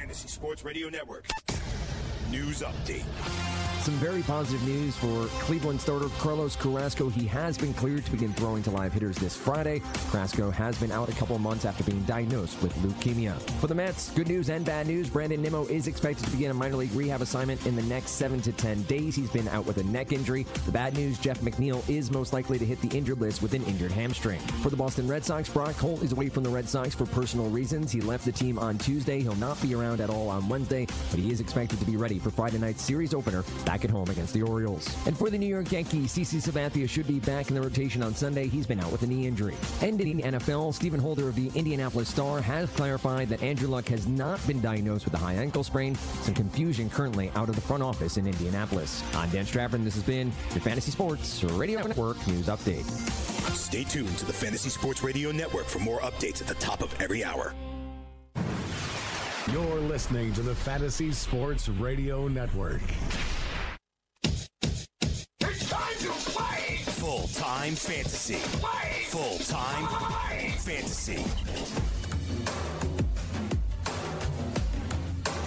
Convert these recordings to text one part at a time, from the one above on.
Fantasy Sports Radio Network. News update. Some very positive news for Cleveland starter Carlos Carrasco. He has been cleared to begin throwing to live hitters this Friday. Carrasco has been out a couple months after being diagnosed with leukemia. For the Mets, good news and bad news. Brandon Nimmo is expected to begin a minor league rehab assignment in the next seven to ten days. He's been out with a neck injury. The bad news, Jeff McNeil is most likely to hit the injured list with an injured hamstring. For the Boston Red Sox, Brock Holt is away from the Red Sox for personal reasons. He left the team on Tuesday. He'll not be around at all on Wednesday, but he is expected to be ready for Friday night's series opener back at home against the Orioles. And for the New York Yankees, CC Sabathia should be back in the rotation on Sunday. He's been out with a knee injury. And in the NFL, Stephen Holder of the Indianapolis Star has clarified that Andrew Luck has not been diagnosed with a high ankle sprain. Some confusion currently out of the front office in Indianapolis. I'm Dan Stratford, and this has been your Fantasy Sports Radio Network News Update. Stay tuned to the Fantasy Sports Radio Network for more updates at the top of every hour. You're listening to the Fantasy Sports Radio Network. It's time to play! Full time fantasy. Full time fantasy.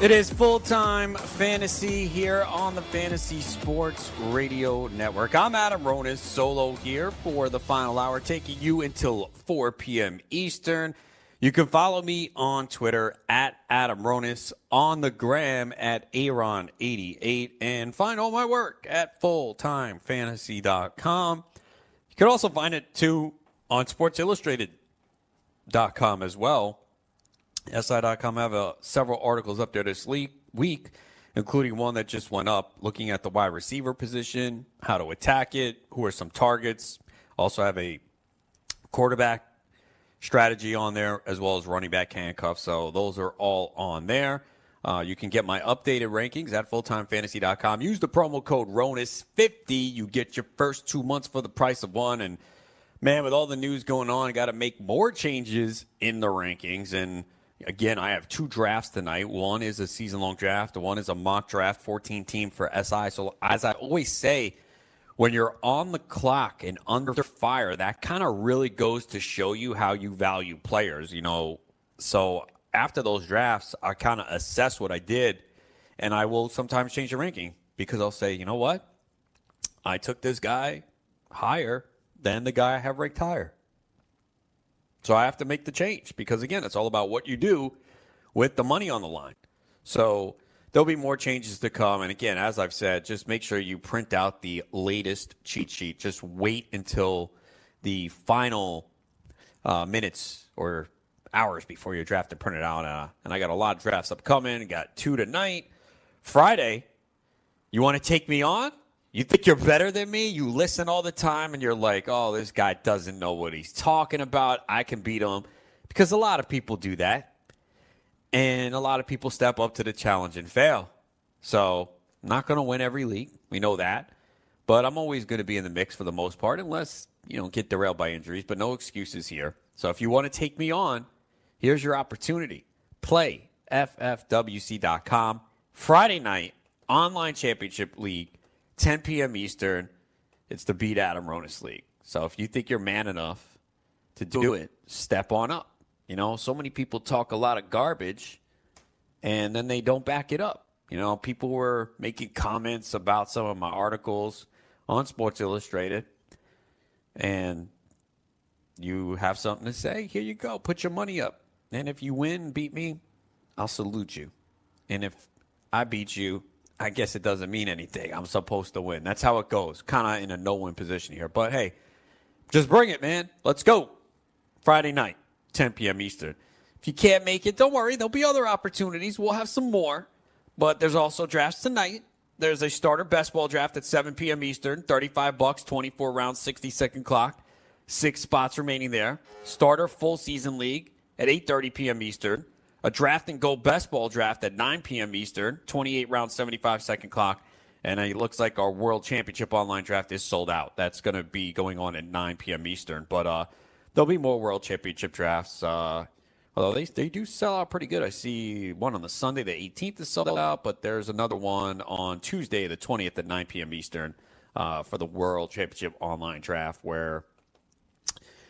It is full time fantasy here on the Fantasy Sports Radio Network. I'm Adam Ronis, solo here for the final hour, taking you until 4 p.m. Eastern. You can follow me on Twitter at Adam Ronis, on the gram at Aaron88, and find all my work at fulltimefantasy.com. You can also find it too on sportsillustrated.com as well. SI.com have uh, several articles up there this week, including one that just went up looking at the wide receiver position, how to attack it, who are some targets. Also have a quarterback strategy on there as well as running back handcuffs. So those are all on there. Uh, you can get my updated rankings at fulltimefantasy.com. Use the promo code RONIS50. You get your first two months for the price of one. And man, with all the news going on, I got to make more changes in the rankings. And again, I have two drafts tonight. One is a season long draft, one is a mock draft, 14 team for SI. So, as I always say, when you're on the clock and under fire, that kind of really goes to show you how you value players, you know. So, after those drafts, I kind of assess what I did, and I will sometimes change the ranking because I'll say, you know what? I took this guy higher than the guy I have ranked higher. So I have to make the change because, again, it's all about what you do with the money on the line. So there'll be more changes to come. And again, as I've said, just make sure you print out the latest cheat sheet. Just wait until the final uh, minutes or hours before your draft to print it out. Uh, and I got a lot of drafts upcoming. Got two tonight. Friday, you want to take me on? You think you're better than me? You listen all the time and you're like, oh, this guy doesn't know what he's talking about. I can beat him. Because a lot of people do that. And a lot of people step up to the challenge and fail. So, not going to win every league. We know that. But I'm always going to be in the mix for the most part, unless, you know, get derailed by injuries. But no excuses here. So, if you want to take me on, here's your opportunity. Play ffwc.com. Friday night, online championship league. 10 p.m. Eastern. It's the Beat Adam Ronis League. So if you think you're man enough to do it, step on up. You know, so many people talk a lot of garbage and then they don't back it up. You know, people were making comments about some of my articles on Sports Illustrated and you have something to say, here you go. Put your money up. And if you win, beat me, I'll salute you. And if I beat you, I guess it doesn't mean anything. I'm supposed to win. That's how it goes. Kind of in a no win position here. But hey, just bring it, man. Let's go. Friday night, 10 p.m. Eastern. If you can't make it, don't worry. There'll be other opportunities. We'll have some more. But there's also drafts tonight. There's a starter best ball draft at 7 p.m. Eastern, 35 bucks, 24 rounds, 60 second clock. Six spots remaining there. Starter full season league at 8:30 p.m. Eastern a draft and go best ball draft at 9 p.m. Eastern, 28 rounds, 75 second clock. And it looks like our World Championship online draft is sold out. That's going to be going on at 9 p.m. Eastern. But uh, there'll be more World Championship drafts. Uh, although they, they do sell out pretty good. I see one on the Sunday, the 18th is sold out, but there's another one on Tuesday, the 20th at 9 p.m. Eastern uh, for the World Championship online draft where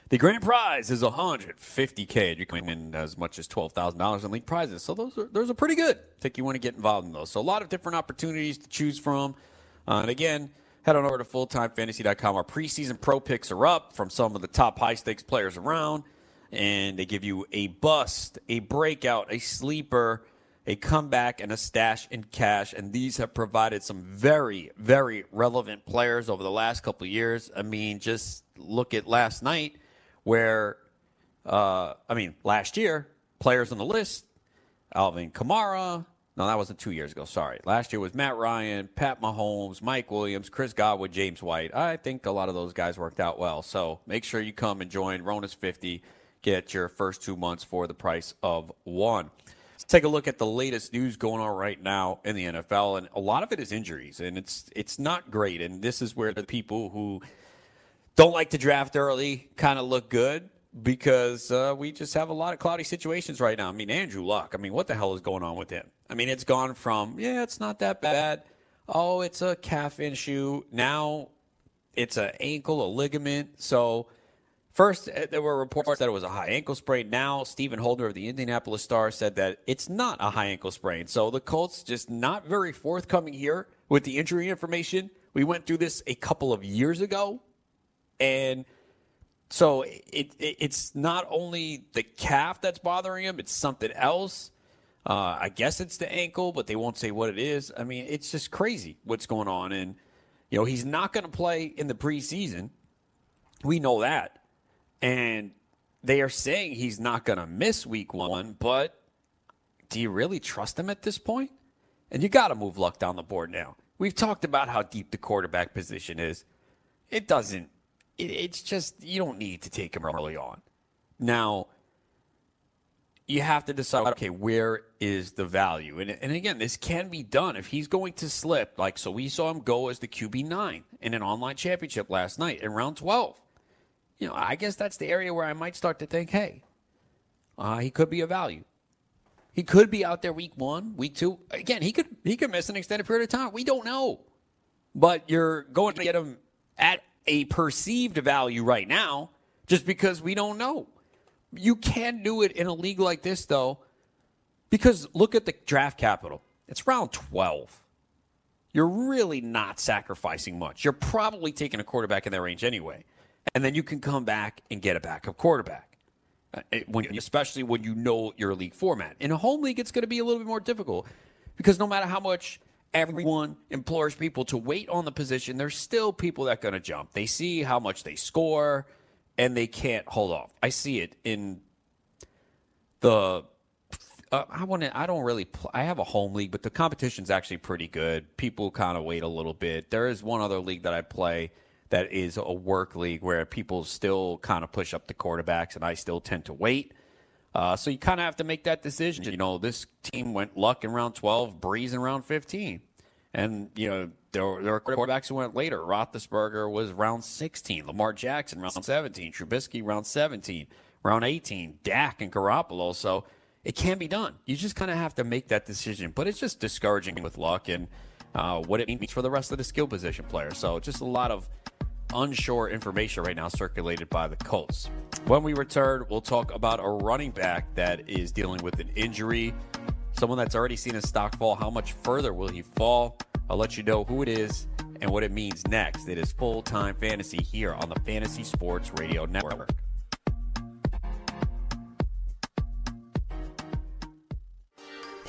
The grand prize is 150k. You can win as much as twelve thousand dollars in league prizes. So those are those are pretty good. I think you want to get involved in those. So a lot of different opportunities to choose from. Uh, and again, head on over to fulltimefantasy.com. Our preseason pro picks are up from some of the top high stakes players around, and they give you a bust, a breakout, a sleeper, a comeback, and a stash in cash. And these have provided some very, very relevant players over the last couple years. I mean, just look at last night where, uh, I mean, last year, players on the list Alvin Kamara. No, that wasn't two years ago. Sorry. Last year was Matt Ryan, Pat Mahomes, Mike Williams, Chris Godwin, James White. I think a lot of those guys worked out well. So make sure you come and join Ronis 50. Get your first two months for the price of one. Let's take a look at the latest news going on right now in the NFL, and a lot of it is injuries, and it's it's not great. And this is where the people who don't like to draft early kind of look good because uh, we just have a lot of cloudy situations right now. I mean, Andrew Luck. I mean, what the hell is going on with him? I mean, it's gone from yeah, it's not that bad. Oh, it's a calf issue. Now it's an ankle, a ligament. So first uh, there were reports that it was a high ankle sprain. Now Stephen Holder of the Indianapolis Star said that it's not a high ankle sprain. So the Colts just not very forthcoming here with the injury information. We went through this a couple of years ago, and so it, it, it's not only the calf that's bothering him; it's something else. Uh, I guess it's the ankle, but they won't say what it is. I mean, it's just crazy what's going on, and you know he's not going to play in the preseason. We know that, and they are saying he's not going to miss Week One. But do you really trust him at this point? And you got to move Luck down the board now. We've talked about how deep the quarterback position is. It doesn't it, it's just you don't need to take him early on. Now, you have to decide okay, where is the value? And, and again, this can be done if he's going to slip. Like, so we saw him go as the QB9 in an online championship last night in round 12. You know, I guess that's the area where I might start to think, hey, uh, he could be a value. He could be out there week one, week two. Again, he could he could miss an extended period of time. We don't know. But you're going to get him at a perceived value right now just because we don't know. You can do it in a league like this, though, because look at the draft capital. It's round 12. You're really not sacrificing much. You're probably taking a quarterback in that range anyway. And then you can come back and get a backup quarterback, uh, when, especially when you know your league format. In a home league, it's going to be a little bit more difficult because no matter how much everyone implores people to wait on the position, there's still people that are going to jump. They see how much they score and they can't hold off. I see it in the. Uh, I want to. I don't really. I have a home league, but the competition's actually pretty good. People kind of wait a little bit. There is one other league that I play that is a work league where people still kind of push up the quarterbacks, and I still tend to wait. Uh, so you kind of have to make that decision. You know, this team went Luck in round 12, Brees in round 15. And, you know, there were, there were quarterbacks who went later. Roethlisberger was round 16. Lamar Jackson, round 17. Trubisky, round 17. Round 18. Dak and Garoppolo. So it can be done. You just kind of have to make that decision. But it's just discouraging with Luck and uh, what it means for the rest of the skill position players. So just a lot of unsure information right now circulated by the Colts. When we return, we'll talk about a running back that is dealing with an injury, someone that's already seen his stock fall. How much further will he fall? I'll let you know who it is and what it means next. It is full time fantasy here on the Fantasy Sports Radio Network.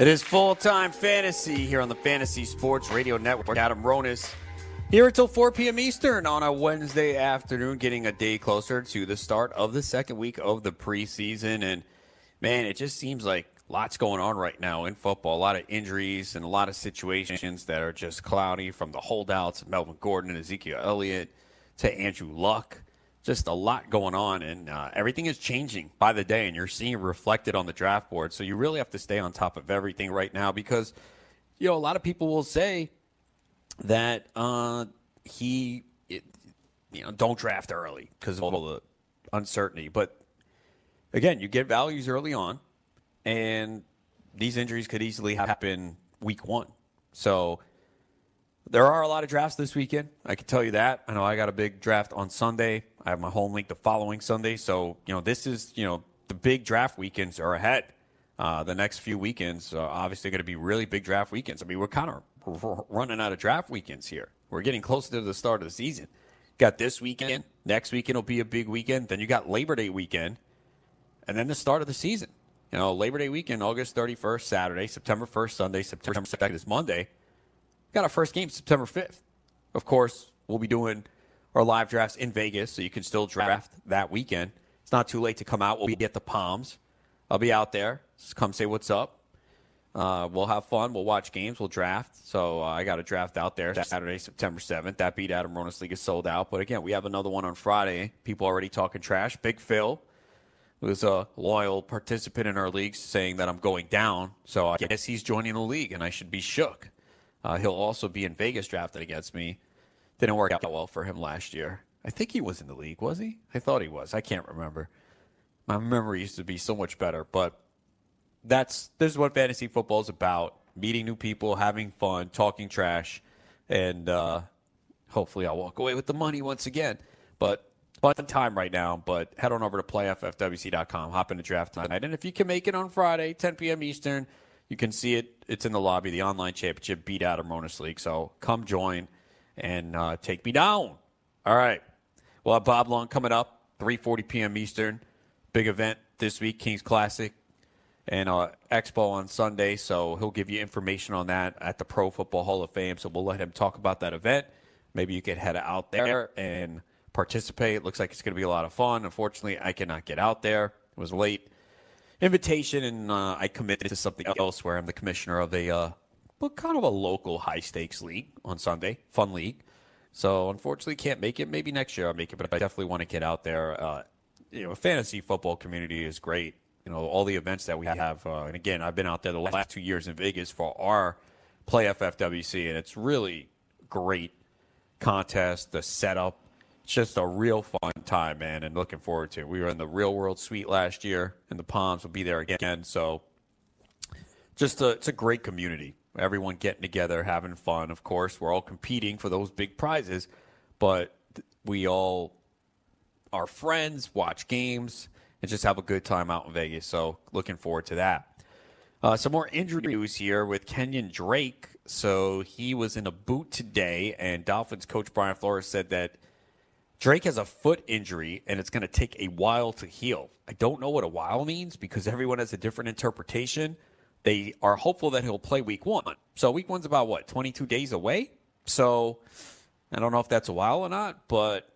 It is full time fantasy here on the Fantasy Sports Radio Network. Adam Ronis here until 4 p.m. Eastern on a Wednesday afternoon, getting a day closer to the start of the second week of the preseason. And man, it just seems like lots going on right now in football. A lot of injuries and a lot of situations that are just cloudy from the holdouts of Melvin Gordon and Ezekiel Elliott to Andrew Luck. Just a lot going on, and uh, everything is changing by the day, and you're seeing reflected on the draft board. So you really have to stay on top of everything right now because, you know, a lot of people will say that uh, he, it, you know, don't draft early because of all the uncertainty. But again, you get values early on, and these injuries could easily happen week one. So there are a lot of drafts this weekend. I can tell you that. I know I got a big draft on Sunday. I have my home league the following Sunday. So, you know, this is, you know, the big draft weekends are ahead. Uh, the next few weekends are obviously going to be really big draft weekends. I mean, we're kind of running out of draft weekends here. We're getting closer to the start of the season. Got this weekend. Next weekend will be a big weekend. Then you got Labor Day weekend. And then the start of the season. You know, Labor Day weekend, August 31st, Saturday, September 1st, Sunday, September 2nd is Monday. Got our first game September 5th. Of course, we'll be doing our live drafts in Vegas, so you can still draft that weekend. It's not too late to come out. We'll be at the Palms. I'll be out there. Just come say what's up. Uh, we'll have fun. We'll watch games. We'll draft. So uh, I got a draft out there Saturday, September 7th. That beat Adam Ronis League is sold out. But again, we have another one on Friday. People already talking trash. Big Phil who's a loyal participant in our league, saying that I'm going down. So I guess he's joining the league, and I should be shook. Uh, he'll also be in Vegas drafted against me. Didn't work out well for him last year. I think he was in the league, was he? I thought he was. I can't remember. My memory used to be so much better, but that's this is what fantasy football is about: meeting new people, having fun, talking trash, and uh, hopefully I'll walk away with the money once again. But fun time right now, but head on over to playffwc.com, hop into draft tonight. And if you can make it on Friday, 10 p.m. Eastern, you can see it. It's in the lobby, the online championship beat Adam Ronis League. So come join and uh, take me down. All right. We'll have Bob Lung coming up, 3.40 p.m. Eastern. Big event this week, Kings Classic and uh, Expo on Sunday. So he'll give you information on that at the Pro Football Hall of Fame. So we'll let him talk about that event. Maybe you could head out there and – participate. It looks like it's going to be a lot of fun. Unfortunately, I cannot get out there. It was late invitation, and uh, I committed to something else where I'm the commissioner of a uh, well, kind of a local high stakes league on Sunday, fun league. So unfortunately, can't make it. Maybe next year I'll make it, but I definitely want to get out there. Uh, you know, fantasy football community is great. You know, all the events that we have, uh, and again, I've been out there the last two years in Vegas for our Play FFWC, and it's really great contest. The setup, it's just a real fun time, man, and looking forward to it. We were in the Real World Suite last year, and the Palms will be there again. So, just a, it's a great community. Everyone getting together, having fun. Of course, we're all competing for those big prizes, but we all are friends, watch games, and just have a good time out in Vegas. So, looking forward to that. Uh, some more injury news here with Kenyon Drake. So he was in a boot today, and Dolphins coach Brian Flores said that Drake has a foot injury and it's going to take a while to heal. I don't know what a while means because everyone has a different interpretation. They are hopeful that he'll play week one. So week one's about what, 22 days away? So I don't know if that's a while or not, but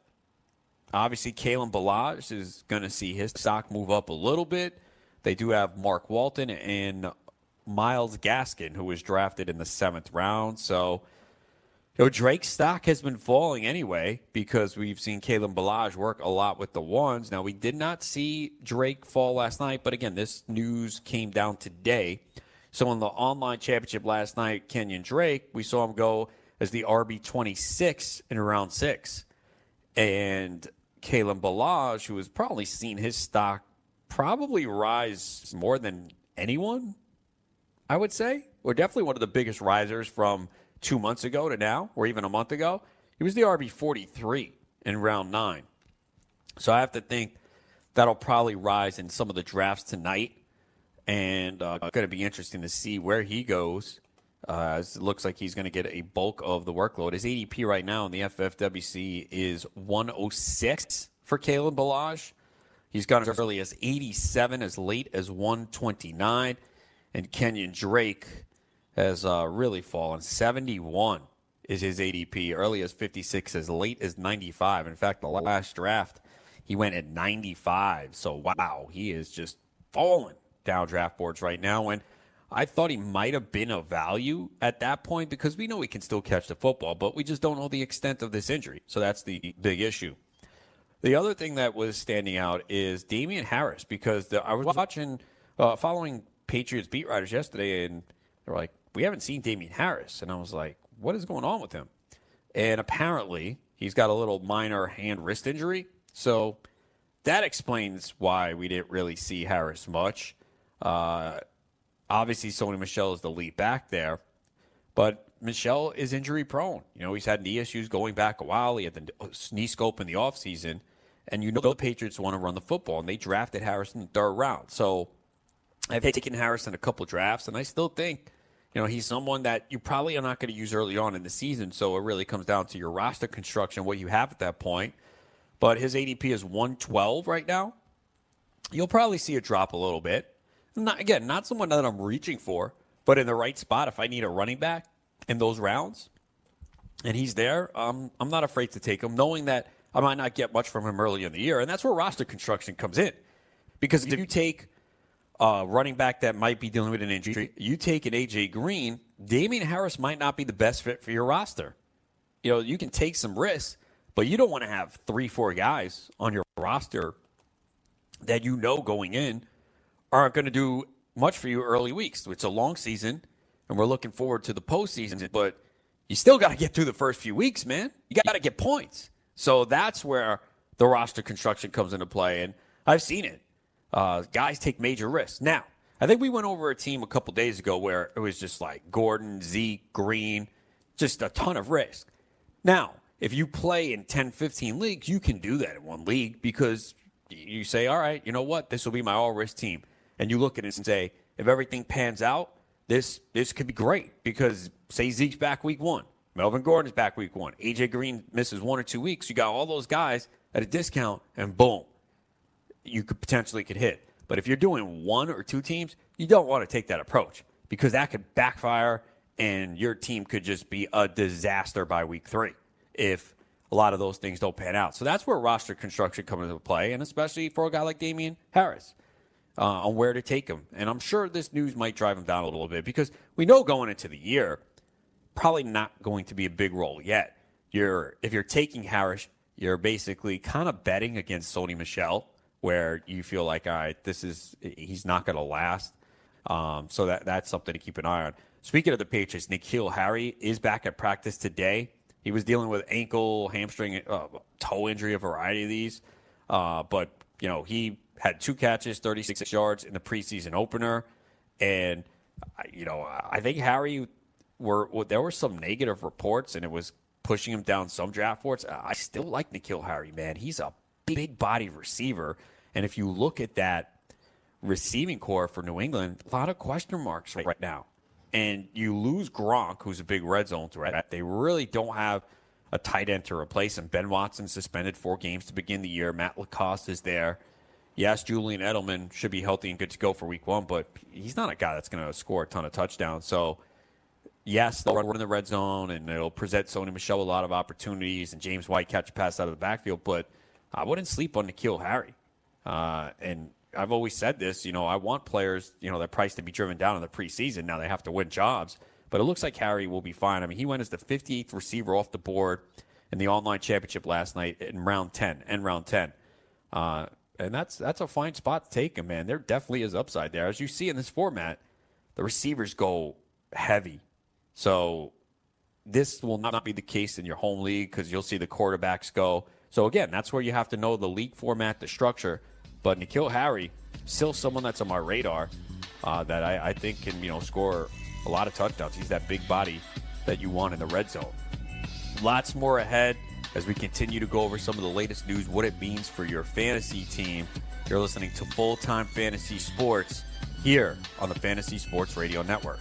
obviously Kalen Ballage is going to see his stock move up a little bit. They do have Mark Walton and Myles Gaskin, who was drafted in the seventh round. So know, Drake's stock has been falling anyway because we've seen Kalen Ballage work a lot with the ones. Now, we did not see Drake fall last night, but again, this news came down today. So, in the online championship last night, Kenyon Drake, we saw him go as the RB26 in round six. And Kalen Ballage, who has probably seen his stock probably rise more than anyone, I would say. Or definitely one of the biggest risers from – two months ago to now, or even a month ago, he was the RB 43 in round nine. So I have to think that'll probably rise in some of the drafts tonight. And uh, going to be interesting to see where he goes. Uh, it looks like he's going to get a bulk of the workload. His ADP right now in the FFWC is 106 for Kalen Ballage. He's gone as early as 87, as late as 129. And Kenyon Drake has uh, really fallen. 71 is his ADP, early as 56, as late as 95. In fact, the last draft, he went at 95. So, wow, he is just falling down draft boards right now. And I thought he might have been of value at that point because we know he can still catch the football, but we just don't know the extent of this injury. So that's the big issue. The other thing that was standing out is Damien Harris because the, I was watching, uh, following Patriots beat writers yesterday, and they're like, "We haven't seen Damien Harris," and I was like, "What is going on with him?" And apparently, he's got a little minor hand wrist injury, so that explains why we didn't really see Harris much. Uh, obviously, Sony Michel is the lead back there, but Michel is injury prone. You know, he's had knee issues going back a while. He had the knee scope in the offseason. And you know the Patriots want to run the football, and they drafted Harris in the third round. So I've taken Harris in a couple drafts, and I still think, you know, he's someone that you probably are not going to use early on in the season. So it really comes down to your roster construction, what you have at that point. But his ADP is 112 right now. You'll probably see it drop a little bit. Not, again, not someone that I'm reaching for, but in the right spot, if I need a running back in those rounds, and he's there, um, I'm not afraid to take him, knowing that I might not get much from him early in the year. And that's where roster construction comes in. Because if you take a running back that might be dealing with an injury, you take an A.J. Green, Damien Harris might not be the best fit for your roster. You know, you can take some risks, but you don't want to have three, four guys on your roster that you know going in aren't going to do much for you early weeks. It's a long season, and we're looking forward to the postseason, but you still got to get through the first few weeks, man. You got to get points. So that's where the roster construction comes into play, and I've seen it. Uh, guys take major risks. Now, I think we went over a team a couple days ago where it was just like Gordon, Zeke, Green, just a ton of risk. Now, if you play in 10, 15 leagues, you can do that in one league because you say, all right, you know what? This will be my all risk team. And you look at it and say, if everything pans out, this this could be great because say Zeke's back week one, Melvin Gordon's back week one, AJ Green misses one or two weeks, you got all those guys at a discount, and boom, you could potentially could hit. But if you're doing one or two teams, you don't want to take that approach because that could backfire and your team could just be a disaster by week three if a lot of those things don't pan out. So that's where roster construction comes into play, and especially for a guy like Damien Harris uh, on where to take him. And I'm sure this news might drive him down a little bit because we know going into the year, probably not going to be a big role yet. You're if you're taking Harris, you're basically kind of betting against Sony Michel, where you feel like, all right, this is he's not going to last. Um, so that that's something to keep an eye on. Speaking of the Patriots, N'Keal Harry is back at practice today. He was dealing with ankle, hamstring, uh, toe injury, a variety of these. Uh, but, you know, he had two catches, 36 yards in the preseason opener. And, you know, I think Harry, were there were some negative reports, and it was pushing him down some draft boards. I still like N'Keal Harry, man. He's a big body receiver. And if you look at that receiving corps for New England, a lot of question marks right now and you lose Gronk, who's a big red zone threat. They really don't have a tight end to replace him. Ben Watson suspended four games to begin the year. Matt LaCosse is there. Yes, Julian Edelman should be healthy and good to go for week one, but he's not a guy that's going to score a ton of touchdowns. So, yes, they'll run in the red zone and it'll present Sony Michel a lot of opportunities and James White catch a pass out of the backfield, but I wouldn't sleep on N'Keal Harry. Uh, and I've always said this. You know, I want players, you know, their price to be driven down in the preseason. Now they have to win jobs, but it looks like Harry will be fine. I mean, he went as the 58th receiver off the board in the online championship last night in round 10 and round 10. Uh, and that's that's a fine spot to take him, man. There definitely is upside there. As you see in this format, the receivers go heavy. So this will not be the case in your home league because you'll see the quarterbacks go. So again, that's where you have to know the league format, the structure. But N'Keal Harry, still someone that's on my radar uh, that I, I think can you know score a lot of touchdowns. He's that big body that you want in the red zone. Lots more ahead as we continue to go over some of the latest news, what it means for your fantasy team. You're listening to Full Time Fantasy Sports here on the Fantasy Sports Radio Network.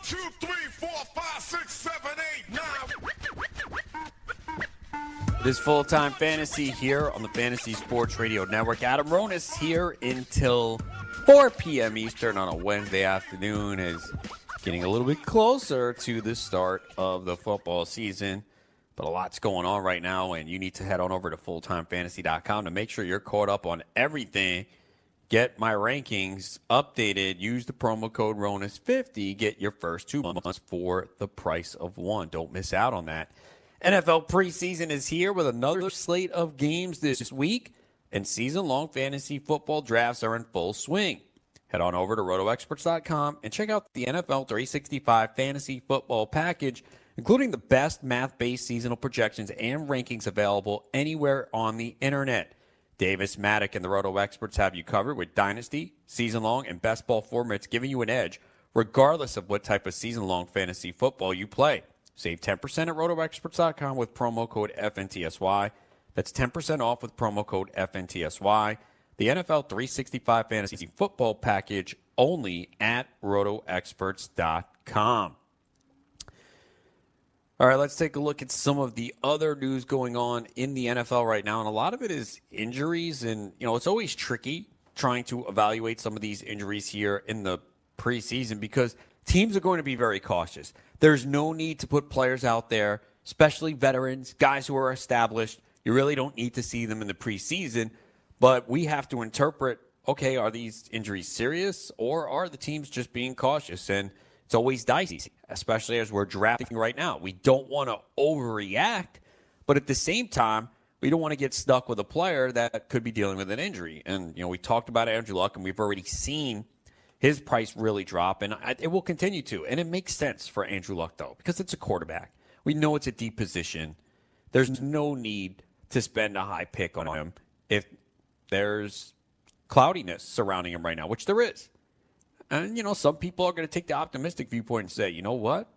One, two, three, four, five, six, seven, eight, nine. It is full time fantasy here on the Fantasy Sports Radio Network. Adam Ronis here until 4 p.m. Eastern on a Wednesday afternoon is getting a little bit closer to the start of the football season. But a lot's going on right now, and you need to head on over to fulltimefantasy.com to make sure you're caught up on everything. Get my rankings updated. Use the promo code RONIS50. Get your first two months for the price of one. Don't miss out on that. NFL preseason is here with another slate of games this week, and season long fantasy football drafts are in full swing. Head on over to rotoexperts.com and check out the NFL 365 fantasy football package, including the best math based seasonal projections and rankings available anywhere on the internet. Davis Mattek and the Roto Experts have you covered with Dynasty, season long, and best ball formats, giving you an edge regardless of what type of season long fantasy football you play. Save 10% at rotoexperts.com with promo code FNTSY. That's 10% off with promo code FNTSY. The NFL 365 Fantasy Football Package only at rotoexperts.com. All right, let's take a look at some of the other news going on in the NFL right now. And a lot of it is injuries. And, you know, it's always tricky trying to evaluate some of these injuries here in the preseason because teams are going to be very cautious. There's no need to put players out there, especially veterans, guys who are established. You really don't need to see them in the preseason. But we have to interpret okay, are these injuries serious or are the teams just being cautious? And it's always dicey, especially as we're drafting right now. We don't want to overreact, but at the same time, we don't want to get stuck with a player that could be dealing with an injury. And, you know, we talked about Andrew Luck, and we've already seen his price really drop, and it will continue to. And it makes sense for Andrew Luck, though, because it's a quarterback. We know it's a deep position. There's no need to spend a high pick on him if there's cloudiness surrounding him right now, which there is. And, you know, some people are going to take the optimistic viewpoint and say, you know what?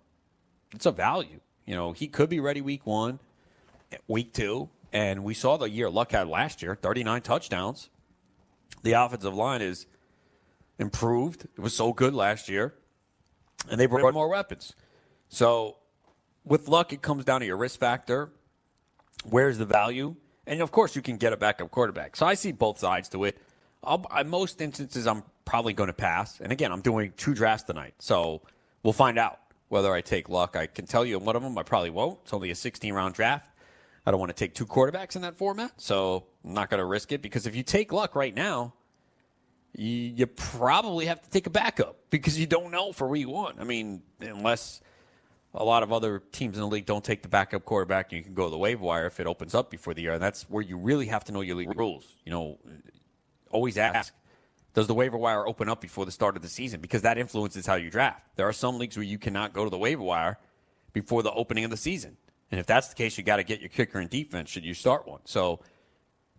It's a value. You know, he could be ready week one, week two. And we saw the year Luck had last year 39 touchdowns. The offensive line is improved. It was so good last year. And they brought more weapons. So with Luck, it comes down to your risk factor. Where's the value? And of course, you can get a backup quarterback. So I see both sides to it. I'll, most instances, I'm probably going to pass. And again, I'm doing two drafts tonight. So we'll find out whether I take luck. I can tell you in one of them I probably won't. It's only a 16 round draft. I don't want to take two quarterbacks in that format. So I'm not going to risk it because if you take luck right now, you, you probably have to take a backup because you don't know for week one. I mean, unless a lot of other teams in the league don't take the backup quarterback, and you can go to the waiver wire if it opens up before the year. And that's where you really have to know your league rules. You know, always ask does the waiver wire open up before the start of the season? Because that influences how you draft. There are some leagues where you cannot go to the waiver wire before the opening of the season. And if that's the case, you got to get your kicker in defense should you start one. So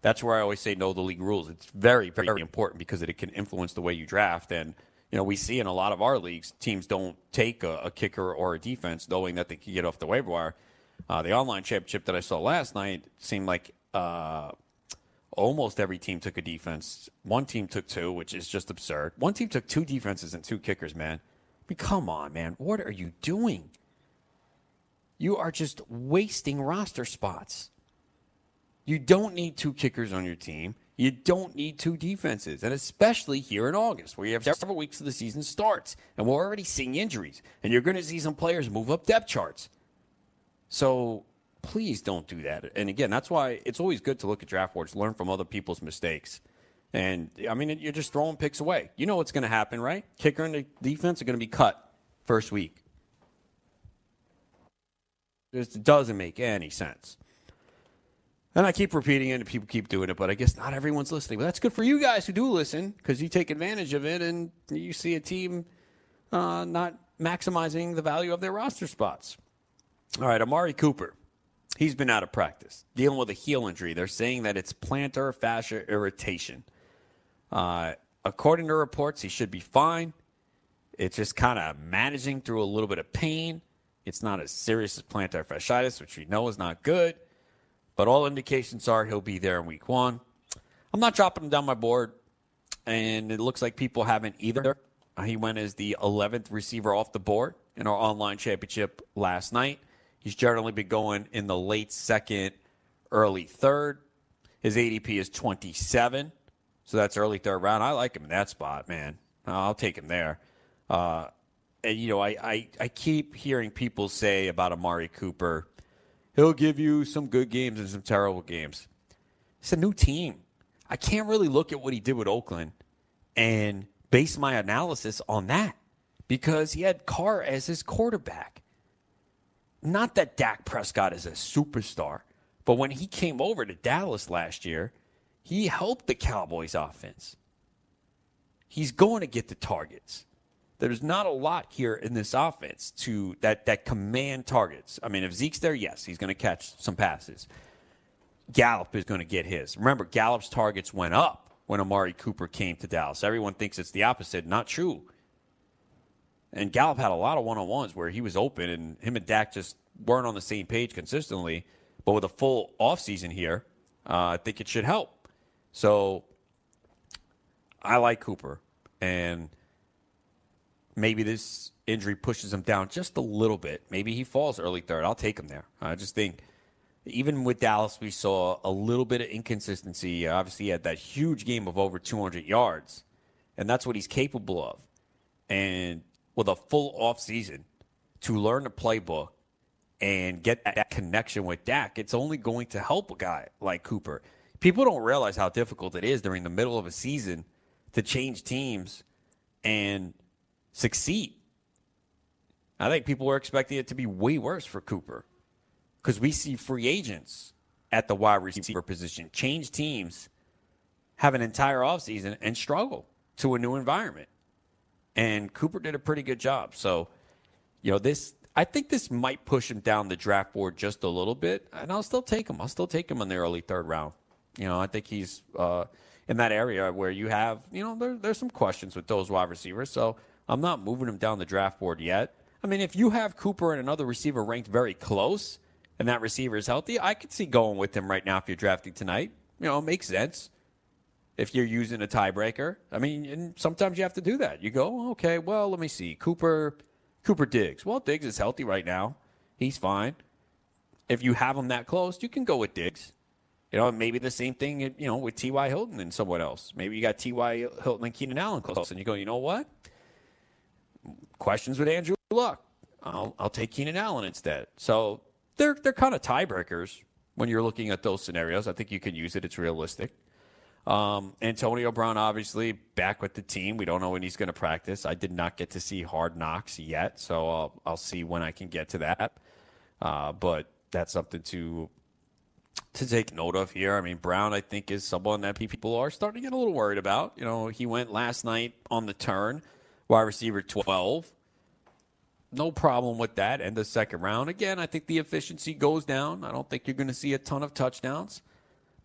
that's where I always say know the league rules. It's very, very important because it can influence the way you draft. And, you know, we see in a lot of our leagues, teams don't take a, a kicker or a defense knowing that they can get off the waiver wire. Uh, the online championship that I saw last night seemed like uh, almost every team took a defense. One team took two, which is just absurd. One team took two defenses and two kickers, man. I mean, come on, man. What are you doing? You are just wasting roster spots. You don't need two kickers on your team. You don't need two defenses, and especially here in August, where you have several weeks of the season starts, and we're already seeing injuries, and you're going to see some players move up depth charts. So please don't do that. And again, that's why it's always good to look at draft boards, learn from other people's mistakes. And I mean, you're just throwing picks away. You know what's going to happen, right? Kicker and the defense are going to be cut first week. It doesn't make any sense. And I keep repeating it, and people keep doing it, but I guess not everyone's listening. But that's good for you guys who do listen because you take advantage of it, and you see a team uh, not maximizing the value of their roster spots. All right, Amari Cooper. He's been out of practice, dealing with a heel injury. They're saying that it's plantar fascia irritation. Uh, according to reports, he should be fine. It's just kind of managing through a little bit of pain. It's not as serious as plantar fasciitis, which we know is not good. But all indications are he'll be there in week one. I'm not dropping him down my board, and it looks like people haven't either. He went as the 11th receiver off the board in our online championship last night. He's generally been going in the late second, early third. His ADP is 27, so that's early third round. I like him in that spot, man. I'll take him there. Uh, and, you know, I, I, I keep hearing people say about Amari Cooper, he'll give you some good games and some terrible games. It's a new team. I can't really look at what he did with Oakland and base my analysis on that because he had Carr as his quarterback. Not that Dak Prescott is a superstar, but when he came over to Dallas last year, he helped the Cowboys offense. He's going to get the targets. There's not a lot here in this offense to that that command targets. I mean, if Zeke's there, yes, he's going to catch some passes. Gallup is going to get his. Remember, Gallup's targets went up when Amari Cooper came to Dallas. Everyone thinks it's the opposite. Not true. And Gallup had a lot of one on ones where he was open, and him and Dak just weren't on the same page consistently. But with a full offseason here, uh, I think it should help. So I like Cooper, and maybe this injury pushes him down just a little bit. Maybe he falls early third. I'll take him there. I just think even with Dallas, we saw a little bit of inconsistency. Obviously, he had that huge game of over 200 yards, and that's what he's capable of. And with a full offseason to learn the playbook and get that connection with Dak, it's only going to help a guy like Cooper. People don't realize how difficult it is during the middle of a season to change teams and succeed. I think people were expecting it to be way worse for Cooper because we see free agents at the wide receiver position change teams, have an entire offseason, and struggle to a new environment. And Cooper did a pretty good job. So, you know, this I think this might push him down the draft board just a little bit, and I'll still take him. I'll still take him in the early third round. You know, I think he's uh, in that area where you have, you know, there, there's some questions with those wide receivers. So I'm not moving him down the draft board yet. I mean, if you have Cooper and another receiver ranked very close, and that receiver is healthy, I could see going with him right now if you're drafting tonight. You know, it makes sense if you're using a tiebreaker. I mean, and sometimes you have to do that. You go, okay, well, let me see. Cooper Cooper Diggs. Well, Diggs is healthy right now. He's fine. If you have him that close, you can go with Diggs. You know, maybe the same thing, you know, with T.Y. Hilton and someone else. Maybe you got T.Y. Hilton and Keenan Allen close, and you go, you know what? Questions with Andrew Luck. I'll, I'll take Keenan Allen instead. So they're they're kind of tiebreakers when you're looking at those scenarios. I think you can use it. It's realistic. Um, Antonio Brown, obviously, back with the team. We don't know when he's going to practice. I did not get to see Hard Knocks yet, so I'll, I'll see when I can get to that. Uh, but that's something to to take note of here. I mean, Brown, I think, is someone that people are starting to get a little worried about. You know, he went last night on the turn, wide receiver 12 no problem with that. And the second round, again, I think the efficiency goes down. I don't think you're going to see a ton of touchdowns,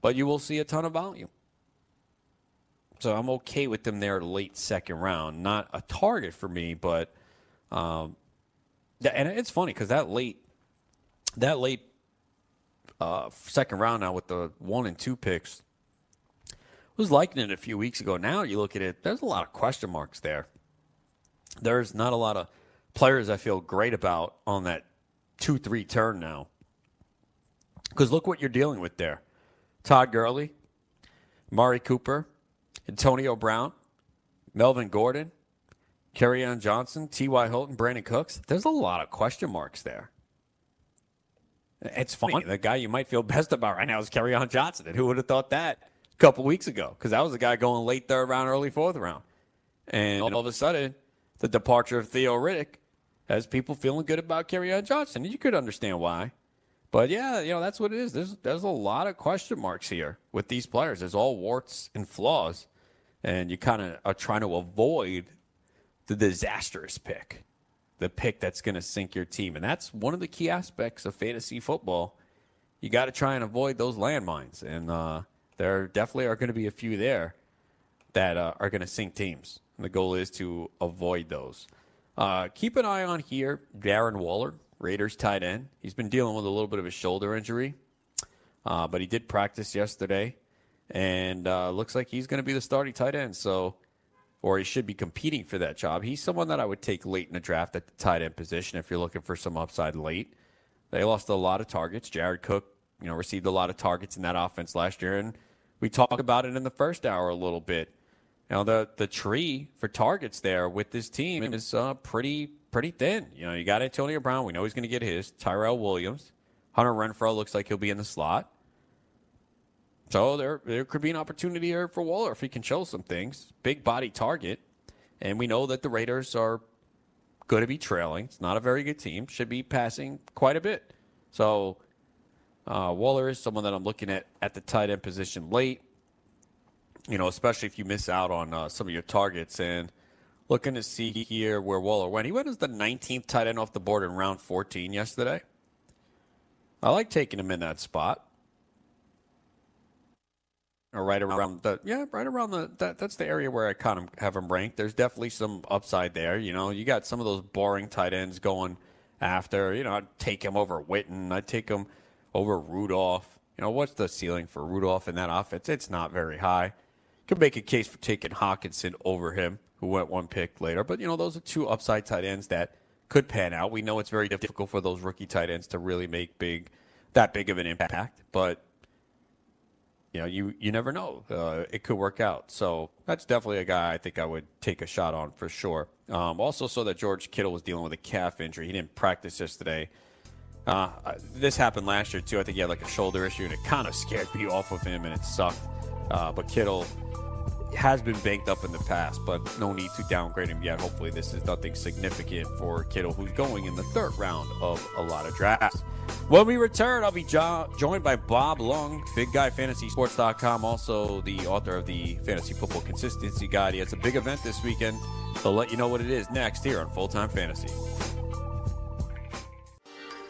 but you will see a ton of volume. So I'm okay with them there late second round. Not a target for me, but um, and it's funny because that late, that late uh, second round now with the one and two picks was liking it a few weeks ago. Now you look at it, there's a lot of question marks there. There's not a lot of players I feel great about on that 2 3 turn now. Because look what you're dealing with there Todd Gurley, Mari Cooper, Antonio Brown, Melvin Gordon, on Johnson, T.Y. Hilton, Brandin Cooks. There's a lot of question marks there. It's funny. The guy you might feel best about right now is on Johnson. And who would have thought that a couple weeks ago? Because that was a guy going late third round, early fourth round. And all of a sudden, the departure of Theo Riddick has people feeling good about on Johnson. And you could understand why. But yeah, you know, that's what it is. There's there's a lot of question marks here with these players. There's all warts and flaws. And you kind of are trying to avoid the disastrous pick. the pick that's going to sink your team. And that's one of the key aspects of fantasy football. You got to try and avoid those landmines. And uh, there definitely are going to be a few there that uh, are going to sink teams. And the goal is to avoid those. Uh, keep an eye on here Darren Waller, Raiders tight end. He's been dealing with a little bit of a shoulder injury, uh, but he did practice yesterday. And uh, looks like he's going to be the starting tight end. So or he should be competing for that job. He's someone that I would take late in the draft at the tight end position if you're looking for some upside late. They lost a lot of targets. Jared Cook, you know, received a lot of targets in that offense last year, and we talked about it in the first hour a little bit. Now the the tree for targets there with this team is uh, pretty pretty thin. You know, you got Antonio Brown. We know he's going to get his. Tyrell Williams, Hunter Renfrow looks like he'll be in the slot. So there there could be an opportunity here for Waller if he can show some things. Big body target. And we know that the Raiders are going to be trailing. It's not a very good team. Should be passing quite a bit. So uh, Waller is someone that I'm looking at at the tight end position late. You know, especially if you miss out on uh, some of your targets. And looking to see here where Waller went. He went as the 19th tight end off the board in round 14 yesterday. I like taking him in that spot or right around um, the yeah, right around the that that's the area where I kind of have him ranked. There's definitely some upside there. You know, you got some of those boring tight ends going after. You know, I'd take him over Witten. I'd take him over Rudolph. You know, what's the ceiling for Rudolph in that offense? It's not very high. Could make a case for taking Hockenson over him, who went one pick later. But you know, those are two upside tight ends that could pan out. We know it's very difficult for those rookie tight ends to really make big that big of an impact, but you know, you you never know. Uh, it could work out. So that's definitely a guy I think I would take a shot on for sure. Um, also, saw that George Kittle was dealing with a calf injury. He didn't practice yesterday. Uh, this happened last year too. I think he had like a shoulder issue, and it kind of scared me off of him, and it sucked. Uh, but Kittle has been banked up in the past, but no need to downgrade him yet. Hopefully, this is nothing significant for Kittle, who's going in the third round of a lot of drafts. When we return, I'll be jo- joined by Bob Lung, BigGuyFantasySports.com, also the author of the Fantasy Football Consistency Guide. He has a big event this weekend. He'll let you know what it is next here on Full Time Fantasy.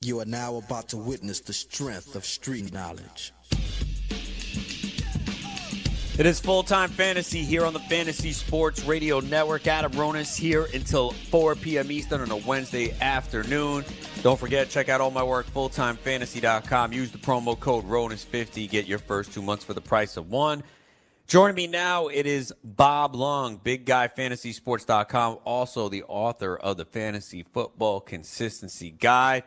You are now about to witness the strength of street knowledge. It is full time fantasy here on the Fantasy Sports Radio Network. Adam Ronis here until 4 p.m. Eastern on a Wednesday afternoon. Don't forget, check out all my work, fulltimefantasy.com. Use the promo code RONIS50. Get your first two months for the price of one. Joining me now, it is Bob Lung, BigGuyFantasySports.com, also the author of the Fantasy Football Consistency Guide.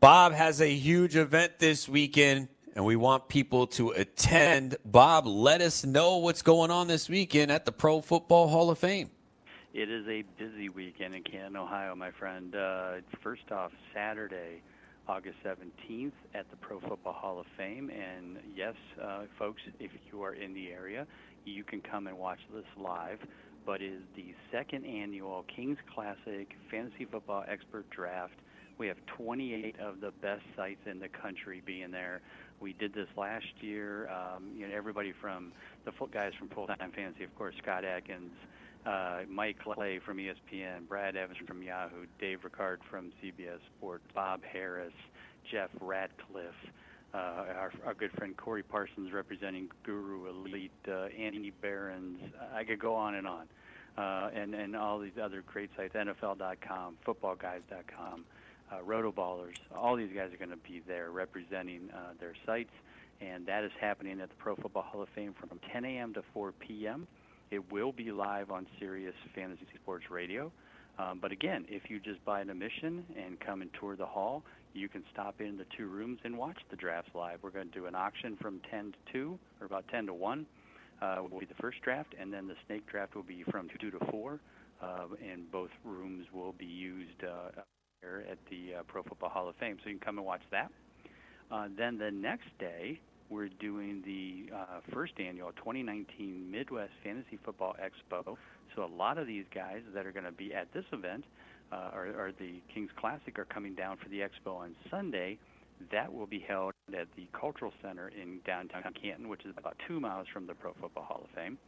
Bob has a huge event this weekend, and we want people to attend. Bob, let us know what's going on this weekend at the Pro Football Hall of Fame. It is a busy weekend in Canton, Ohio, my friend. Uh, first off, Saturday, August 17th at the Pro Football Hall of Fame. And yes, uh, folks, if you are in the area, you can come and watch this live. But it is the second annual Kings Classic Fantasy Football Expert Draft we have 28 of the best sites in the country being there. We did this last year. Um, you know, everybody from the guys from Full Time Fantasy, of course, Scott Atkins, uh, Mike Clay from ESPN, Brad Evans from Yahoo, Dave Ricard from CBS Sports, Bob Harris, Jeff Ratcliffe. Uh, our, our good friend Corey Parsons representing Guru Elite, uh, Andy Behrens. I could go on and on. Uh, and, and all these other great sites, NFL.com, FootballGuys.com uh, Rotoballers. All these guys are going to be there representing uh, their sites, and that is happening at the Pro Football Hall of Fame from 10 a.m. to 4 p.m. It will be live on Sirius Fantasy Sports Radio. Um, but again, if you just buy an admission and come and tour the hall, you can stop in the two rooms and watch the drafts live. We're going to do an auction from 10 to 2, or about 10 to 1. Uh, will be the first draft, and then the snake draft will be from 2 to 4, uh, and both rooms will be used. Uh, here at the uh, Pro Football Hall of Fame. So you can come and watch that. Uh, then the next day, we're doing the uh, first annual 2019 Midwest Fantasy Football Expo. So a lot of these guys that are going to be at this event, uh, or, or the Kings Classic, are coming down for the expo on Sunday. That will be held at the Cultural Center in downtown Canton, which is about two miles from the Pro Football Hall of Fame.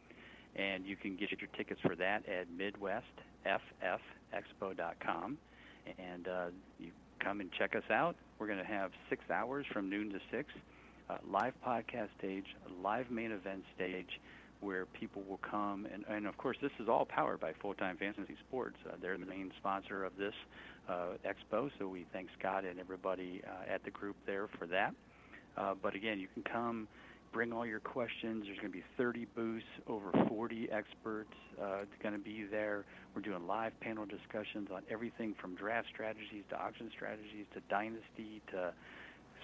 And you can get your tickets for that at MidwestFFExpo.com. And uh, you come and check us out. We're going to have six hours from noon to six, uh, live podcast stage, live main event stage, where people will come. And, and of course, this is all powered by Full Time Fantasy Sports. Uh, they're the main sponsor of this uh, expo, so we thank Scott and everybody uh, at the group there for that. Uh, but again, you can come, bring all your questions. There's going to be 30 booths, over 40 experts uh, going to be there. We're doing live panel discussions on everything from draft strategies to auction strategies to dynasty to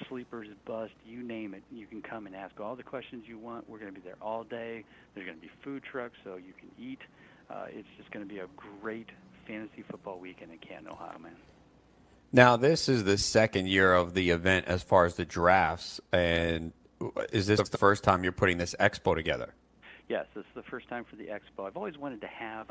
sleepers, bust, you name it. You can come and ask all the questions you want. We're going to be there all day. There's going to be food trucks so you can eat. Uh, it's just going to be a great fantasy football weekend in Canton, Ohio, man. Now, this is the second year of the event as far as the drafts. And is this the first time you're putting this expo together? Yes, this is the first time for the expo. I've always wanted to have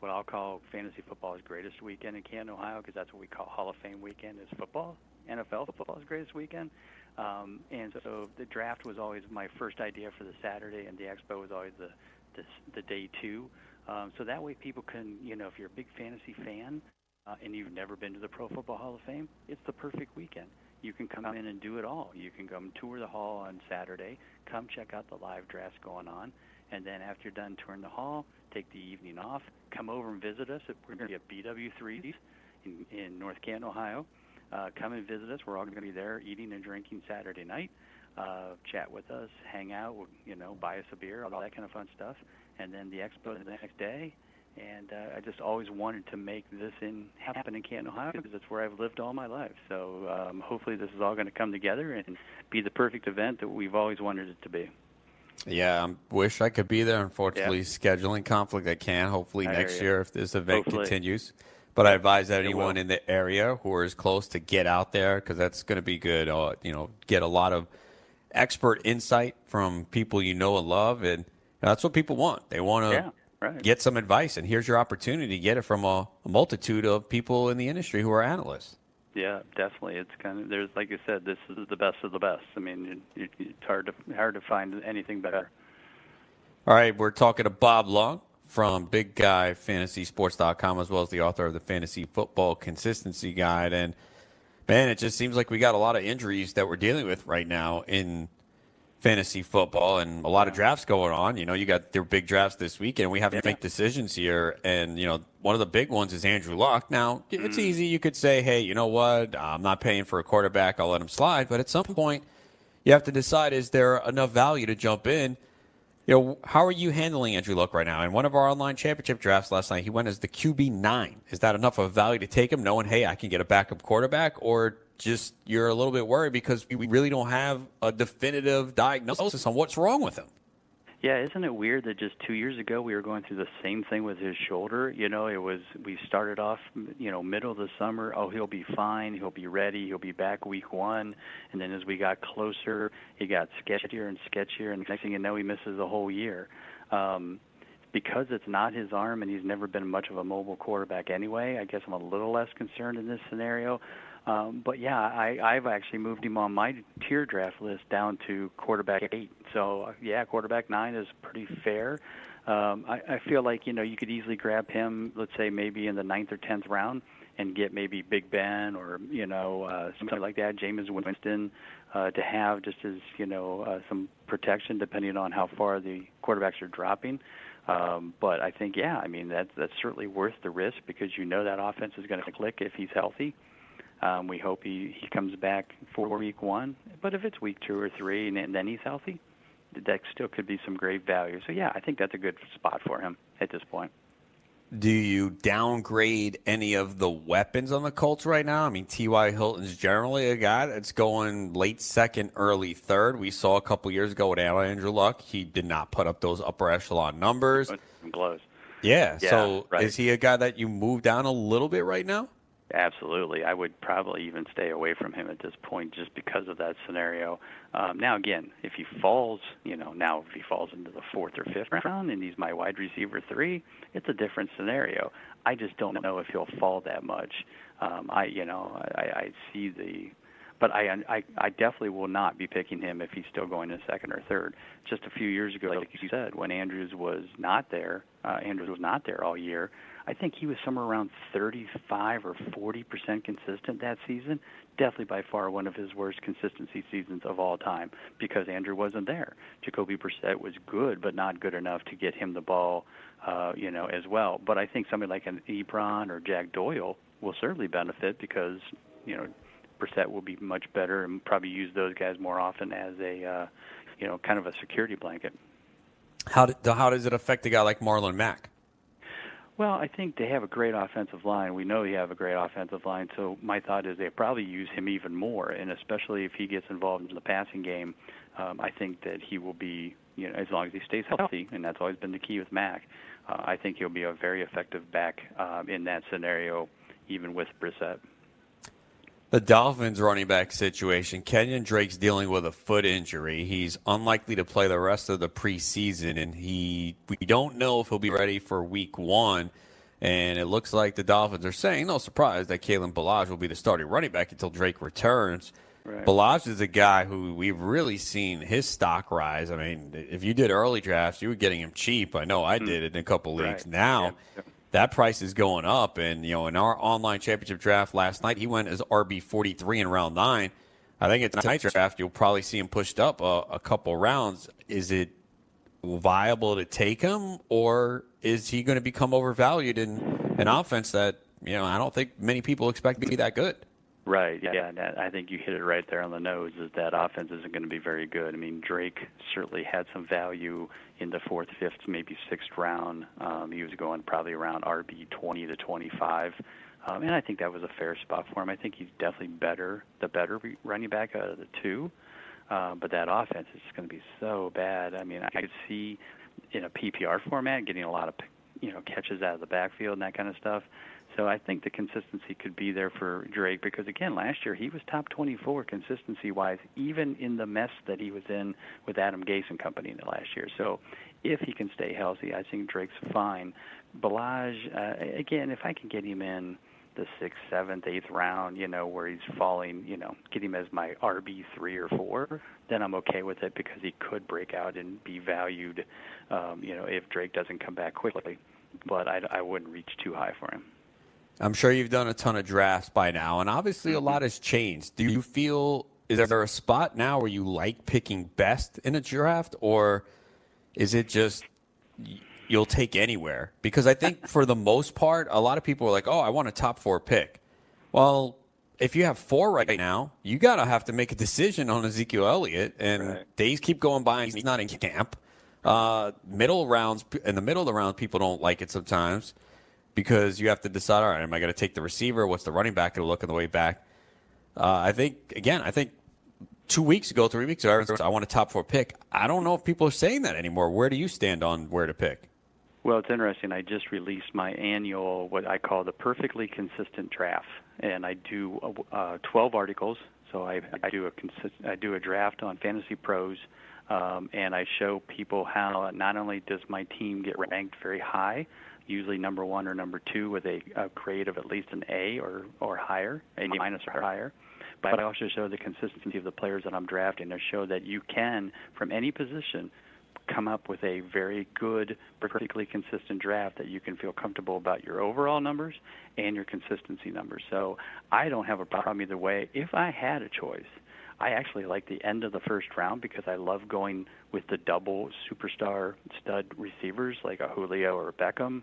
what I'll call fantasy football's greatest weekend in Canton, Ohio, because that's what we call Hall of Fame weekend is football. NFL football's greatest weekend. Um, and so the draft was always my first idea for the Saturday, and the expo was always the the, the day two. Um, so that way people can, you know, if you're a big fantasy fan uh, and you've never been to the Pro Football Hall of Fame, it's the perfect weekend. You can come in and do it all. You can come tour the hall on Saturday, come check out the live drafts going on, and then after you're done touring the hall, take the evening off, come over and visit us. We're going to be at BW3 in, in North Canton, Ohio. Uh, come and visit us. We're all going to be there eating and drinking Saturday night. Uh, chat with us, hang out, you know, buy us a beer, all that kind of fun stuff. And then the expo the next day. And uh, I just always wanted to make this in happen in Canton, Ohio, because it's where I've lived all my life. So um, hopefully, this is all going to come together and be the perfect event that we've always wanted it to be. Yeah, I wish I could be there. Unfortunately, Yeah. scheduling conflict, I can't. Hopefully, I next year if this event Hopefully. continues. But I advise that anyone in the area who is close to get out there because that's going to be good. Uh, you know, get a lot of expert insight from people you know and love, and that's what people want. They want to Yeah, right. get some advice, and here's your opportunity to get it from a, a multitude of people in the industry who are analysts. Yeah, definitely. It's kind of there's like you said, this is the best of the best. I mean, it, it, it's hard to hard to find anything better. All right, we're talking to Bob Lung from BigGuyFantasySports.com, as well as the author of the Fantasy Football Consistency Guide. And man, it just seems like we got a lot of injuries that we're dealing with right now in fantasy football, and a lot of drafts going on. You know, you got their big drafts this weekend. We have to make decisions here, and you know, one of the big ones is Andrew Luck. Now, it's mm. easy. You could say, hey, you know what? I'm not paying for a quarterback. I'll let him slide. But at some point, you have to decide: is there enough value to jump in? You know, how are you handling Andrew Luck right now? In one of our online championship drafts last night, he went as the QB nine. Is that enough of value to take him, knowing, hey, I can get a backup quarterback, or just you're a little bit worried because we really don't have a definitive diagnosis on what's wrong with him? Yeah, isn't it weird that just two years ago we were going through the same thing with his shoulder? You know, it was we started off, you know, middle of the summer. Oh, he'll be fine. He'll be ready. He'll be back week one. And then as we got closer, he got sketchier and sketchier. And next thing you know, he misses the whole year. Um, because it's not his arm and he's never been much of a mobile quarterback anyway. I guess I'm a little less concerned in this scenario. Um, but yeah, I, I've actually moved him on my tier draft list down to quarterback eight. So uh, yeah, quarterback nine is pretty fair. Um, I, I feel like you know you could easily grab him, let's say maybe in the ninth or tenth round, and get maybe Big Ben or you know uh, something like that, Jameis Winston, uh, to have just as you know uh, some protection depending on how far the quarterbacks are dropping. Um, but I think yeah, I mean that's that's certainly worth the risk because you know that offense is going to click if he's healthy. Um, we hope he, he comes back for week one. But if it's week two or three and, and then he's healthy, that still could be some great value. So yeah, I think that's a good spot for him at this point. Do you downgrade any of the weapons on the Colts right now? I mean, T.Y. Hilton's generally a guy that's going late second, early third. We saw a couple years ago with Andrew Luck. He did not put up those upper echelon numbers. Glows. Yeah. Yeah, so right. is he a guy that you move down a little bit right now? Absolutely. I would probably even stay away from him at this point just because of that scenario. Um, now, again, if he falls, you know, now if he falls into the fourth or fifth round and he's my wide receiver three, it's a different scenario. I just don't know if he'll fall that much. Um, I, you know, I, I see the but I, I I definitely will not be picking him if he's still going in second or third. Just a few years ago, like you said, when Andrews was not there, uh, Andrews was not there all year. I think he was somewhere around 35 or 40 percent consistent that season. Definitely by far one of his worst consistency seasons of all time because Andrew wasn't there. Jacoby Brissett was good, but not good enough to get him the ball, uh, you know, as well. But I think somebody like an Ebron or Jack Doyle will certainly benefit because you know Brissett will be much better and probably use those guys more often as a uh, you know kind of a security blanket. How did, how does it affect a guy like Marlon Mack? Well, I think they have a great offensive line. We know they have a great offensive line, so my thought is they probably use him even more, and especially if he gets involved in the passing game, um, I think that he will be, you know, as long as he stays healthy, and that's always been the key with Mack. Uh, I think he'll be a very effective back um, in that scenario, even with Brissett. The Dolphins running back situation. Kenyon Drake's dealing with a foot injury. He's unlikely to play the rest of the preseason, and he we don't know if he'll be ready for week one. And it looks like the Dolphins are saying, no surprise, that Kalen Ballage will be the starting running back until Drake returns. Right. Ballage is a guy who we've really seen his stock rise. I mean, if you did early drafts, you were getting him cheap. I know I Hmm. did it in a couple leagues. Right. Now, Yeah. That price is going up. And, you know, in our online championship draft last night, he went as RB 43 in round nine. I think it's tonight's draft, you'll probably see him pushed up a, a couple rounds. Is it viable to take him, or is he going to become overvalued in an offense that, you know, I don't think many people expect to be that good? Right. Yeah. and I think you hit it right there on the nose. Is that offense isn't going to be very good. I mean, Drake certainly had some value in the fourth, fifth, maybe sixth round. Um, he was going probably around RB 20 to 25, um, and I think that was a fair spot for him. I think he's definitely better, the better running back out of the two. Uh, but that offense is going to be so bad. I mean, I could see in a PPR format getting a lot of you know catches out of the backfield and that kind of stuff. So I think the consistency could be there for Drake because again, last year he was top 24 consistency wise, even in the mess that he was in with Adam Gase and company in the last year. So if he can stay healthy, I think Drake's fine. Ballage, uh, again, if I can get him in the sixth, seventh, eighth round, you know, where he's falling, you know, get him as my RB three or four, then I'm okay with it because he could break out and be valued, um, you know, if Drake doesn't come back quickly. But I, I wouldn't reach too high for him. I'm sure you've done a ton of drafts by now, and obviously a lot has changed. Do you feel is there a spot now where you like picking best in a draft, or is it just you'll take anywhere? Because I think for the most part, a lot of people are like, "Oh, I want a top four pick." Well, if you have four right now, you gotta have to make a decision on Ezekiel Elliott, and Right. days keep going by, and he's not in camp. Uh, middle rounds in the middle of the round, people don't like it sometimes because you have to decide. All right, am I going to take the receiver? What's the running back going to look on the way back? Uh, I think again, I think two weeks ago, three weeks ago, I want a top four pick. I don't know if people are saying that anymore. Where do you stand on where to pick? Well, it's interesting. I just released my annual, what I call the perfectly consistent draft, and I do uh, 12 articles. So I, I do a consist, I do a draft on Fantasy Pros, um, and I show people how not only does my team get ranked very high, usually number one or number two with a, a grade of at least an A or or higher, A minus or higher. But I also show the consistency of the players that I'm drafting. I show that you can, from any position, come up with a very good, perfectly consistent draft that you can feel comfortable about your overall numbers and your consistency numbers. So I don't have a problem either way. If I had a choice, I actually like the end of the first round because I love going with the double superstar stud receivers like a Julio or a Beckham.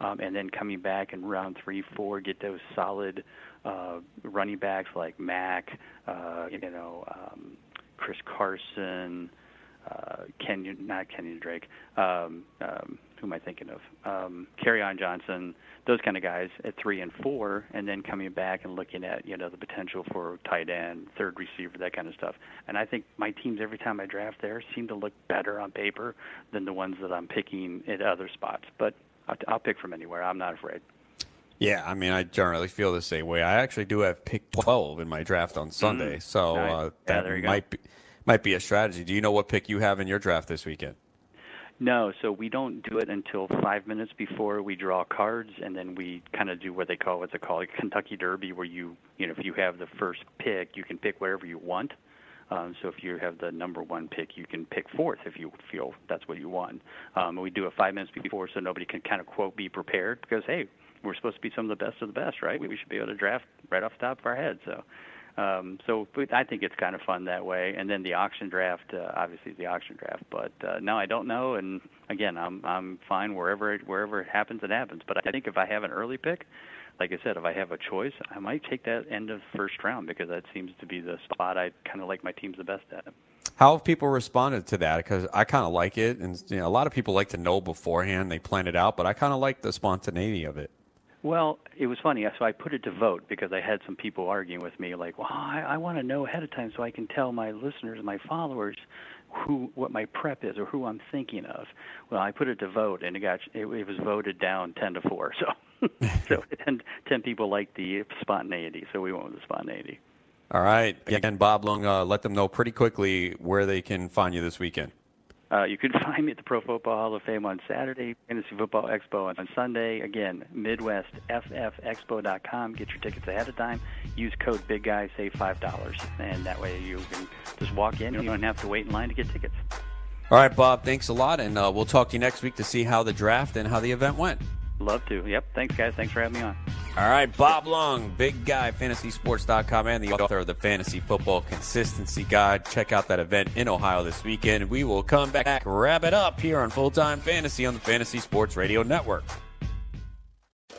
Um, and then coming back in round three, four, get those solid uh, running backs like Mack, uh, you know, um, Chris Carson, uh, Kenyon, not Kenyon Drake. Um, um, who am I thinking of? Um, on Johnson, those kind of guys at three and four, and then coming back and looking at you know the potential for tight end, third receiver, that kind of stuff. And I think my teams every time I draft there seem to look better on paper than the ones that I'm picking at other spots. But I'll, I'll pick from anywhere. I'm not afraid. Yeah, I mean, I generally feel the same way. I actually do have pick 12 in my draft on Sunday, so Nice. uh, that go. might be might be a strategy. Do you know what pick you have in your draft this weekend? No, so we don't do it until five minutes before we draw cards, and then we kind of do what they call what's it called, a Kentucky Derby, where you you know if you have the first pick, you can pick wherever you want. Um, so if you have the number one pick, you can pick fourth if you feel that's what you want. Um, we do it five minutes before, so nobody can kind of quote be prepared because hey, we're supposed to be some of the best of the best, right? We should be able to draft right off the top of our head. So. Um, so I think it's kind of fun that way. And then the auction draft, uh, obviously the auction draft. But uh, no, I don't know. And again, I'm I'm fine wherever it, wherever it happens, it happens. But I think if I have an early pick, like I said, if I have a choice, I might take that end of first round because that seems to be the spot I kind of like my team's the best at. How have people responded to that? Because I kind of like it, and you know, a lot of people like to know beforehand they plan it out, but I kind of like the spontaneity of it. Well, it was funny. So I put it to vote because I had some people arguing with me, like, "Well, I, I want to know ahead of time so I can tell my listeners, my followers, who what my prep is or who I'm thinking of." Well, I put it to vote, and it got it, it was voted down ten to four. So, so 10, 10 people liked the spontaneity, so we went with the spontaneity. All right. Again, Bob Lung, uh, let them know pretty quickly where they can find you this weekend. Uh, you can find me at the Pro Football Hall of Fame on Saturday, Fantasy Football Expo on Sunday. Again, MidwestFFExpo.com. Get your tickets ahead of time. Use code Big Guy, save five dollars, and that way you can just walk in. You don't have to wait in line to get tickets. All right, Bob, thanks a lot, and uh, we'll talk to you next week to see how the draft and how the event went. Love to. Yep. Thanks, guys. Thanks for having me on. All right, Bob Lung, big guy, fantasysports.com, and the author of the Fantasy Football Consistency Guide. Check out that event in Ohio this weekend. We will come back, wrap it up here on Full Time Fantasy on the Fantasy Sports Radio Network.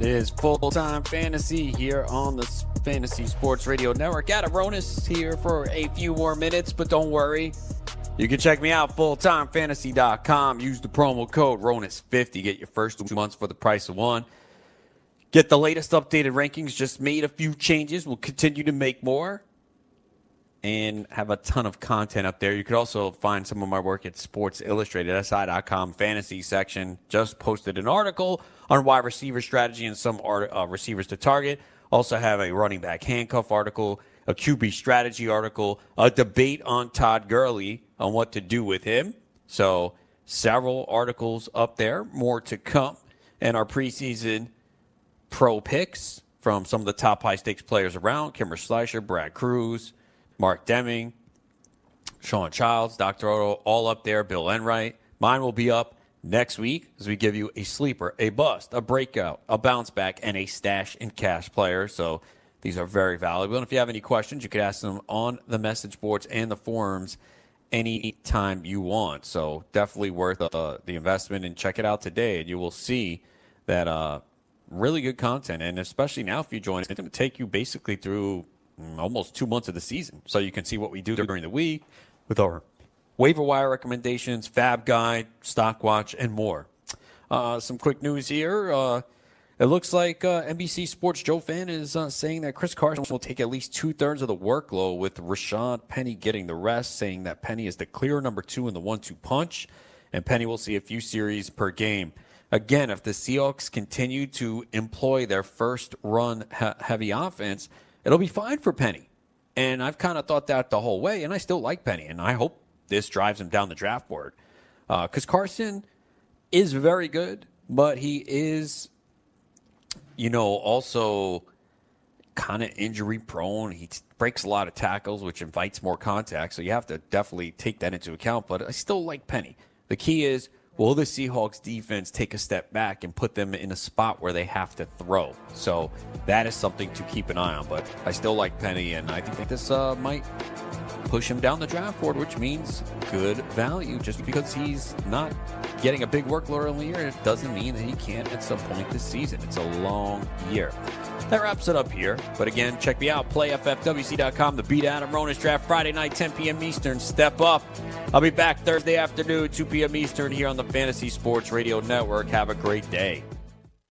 It is full time fantasy here on the Fantasy Sports Radio Network. Adam Ronis here for a few more minutes, but don't worry. You can check me out, fulltimefantasy.com. Use the promo code RONIS50. Get your first two months for the price of one. Get the latest updated rankings. Just made a few changes. We'll continue to make more and have a ton of content up there. You could also find some of my work at Sports Illustrated, SI.com fantasy section. Just posted an article on wide receiver strategy and some art, uh, receivers to target. Also have a running back handcuff article, a QB strategy article, a debate on Todd Gurley on what to do with him. So several articles up there, more to come. And our preseason pro picks from some of the top high stakes players around Kimmer Slicer, Brad Cruz, Mark Deming, Sean Childs, Dr. Otto, all up there, Bill Enright. Mine will be up next week as we give you a sleeper, a bust, a breakout, a bounce back, and a stash and cash player. So these are very valuable. And if you have any questions, you could ask them on the message boards and the forums anytime you want. So definitely worth uh, the investment and check it out today, and you will see that uh, really good content. And especially now, if you join, it's going to take you basically through almost two months of the season, so you can see what we do during the week with our waiver wire recommendations, FAAB Guide, Stock Watch, and more. Uh, some quick news here. Uh, it looks like uh, NBC Sports Joe Fann is uh, saying that Chris Carson will take at least two thirds of the workload, with Rashad Penny getting the rest, saying that Penny is the clear number two in the one two punch, and Penny will see a few series per game. Again, if the Seahawks continue to employ their first run he- heavy offense, it'll be fine for Penny. And I've kind of thought that the whole way, and I still like Penny, and I hope this drives him down the draft board. Uh, because Carson is very good, but he is, you know, also kind of injury prone. He breaks a lot of tackles, which invites more contact. So you have to definitely take that into account. But I still like Penny. The key is will the Seahawks defense take a step back and put them in a spot where they have to throw? So that is something to keep an eye on. But I still like Penny, and I think this uh, might push him down the draft board, which means good value. Just because he's not getting a big workload early in the year, it doesn't mean that he can't at some point this season. It's a long year. That wraps it up here. But again, check me out, playffwc.com, the Beat Adam Ronis draft Friday night, 10 p.m. Eastern. Step up. I'll be back Thursday afternoon, 2 p.m. Eastern, here on the Fantasy Sports Radio Network. Have a great day.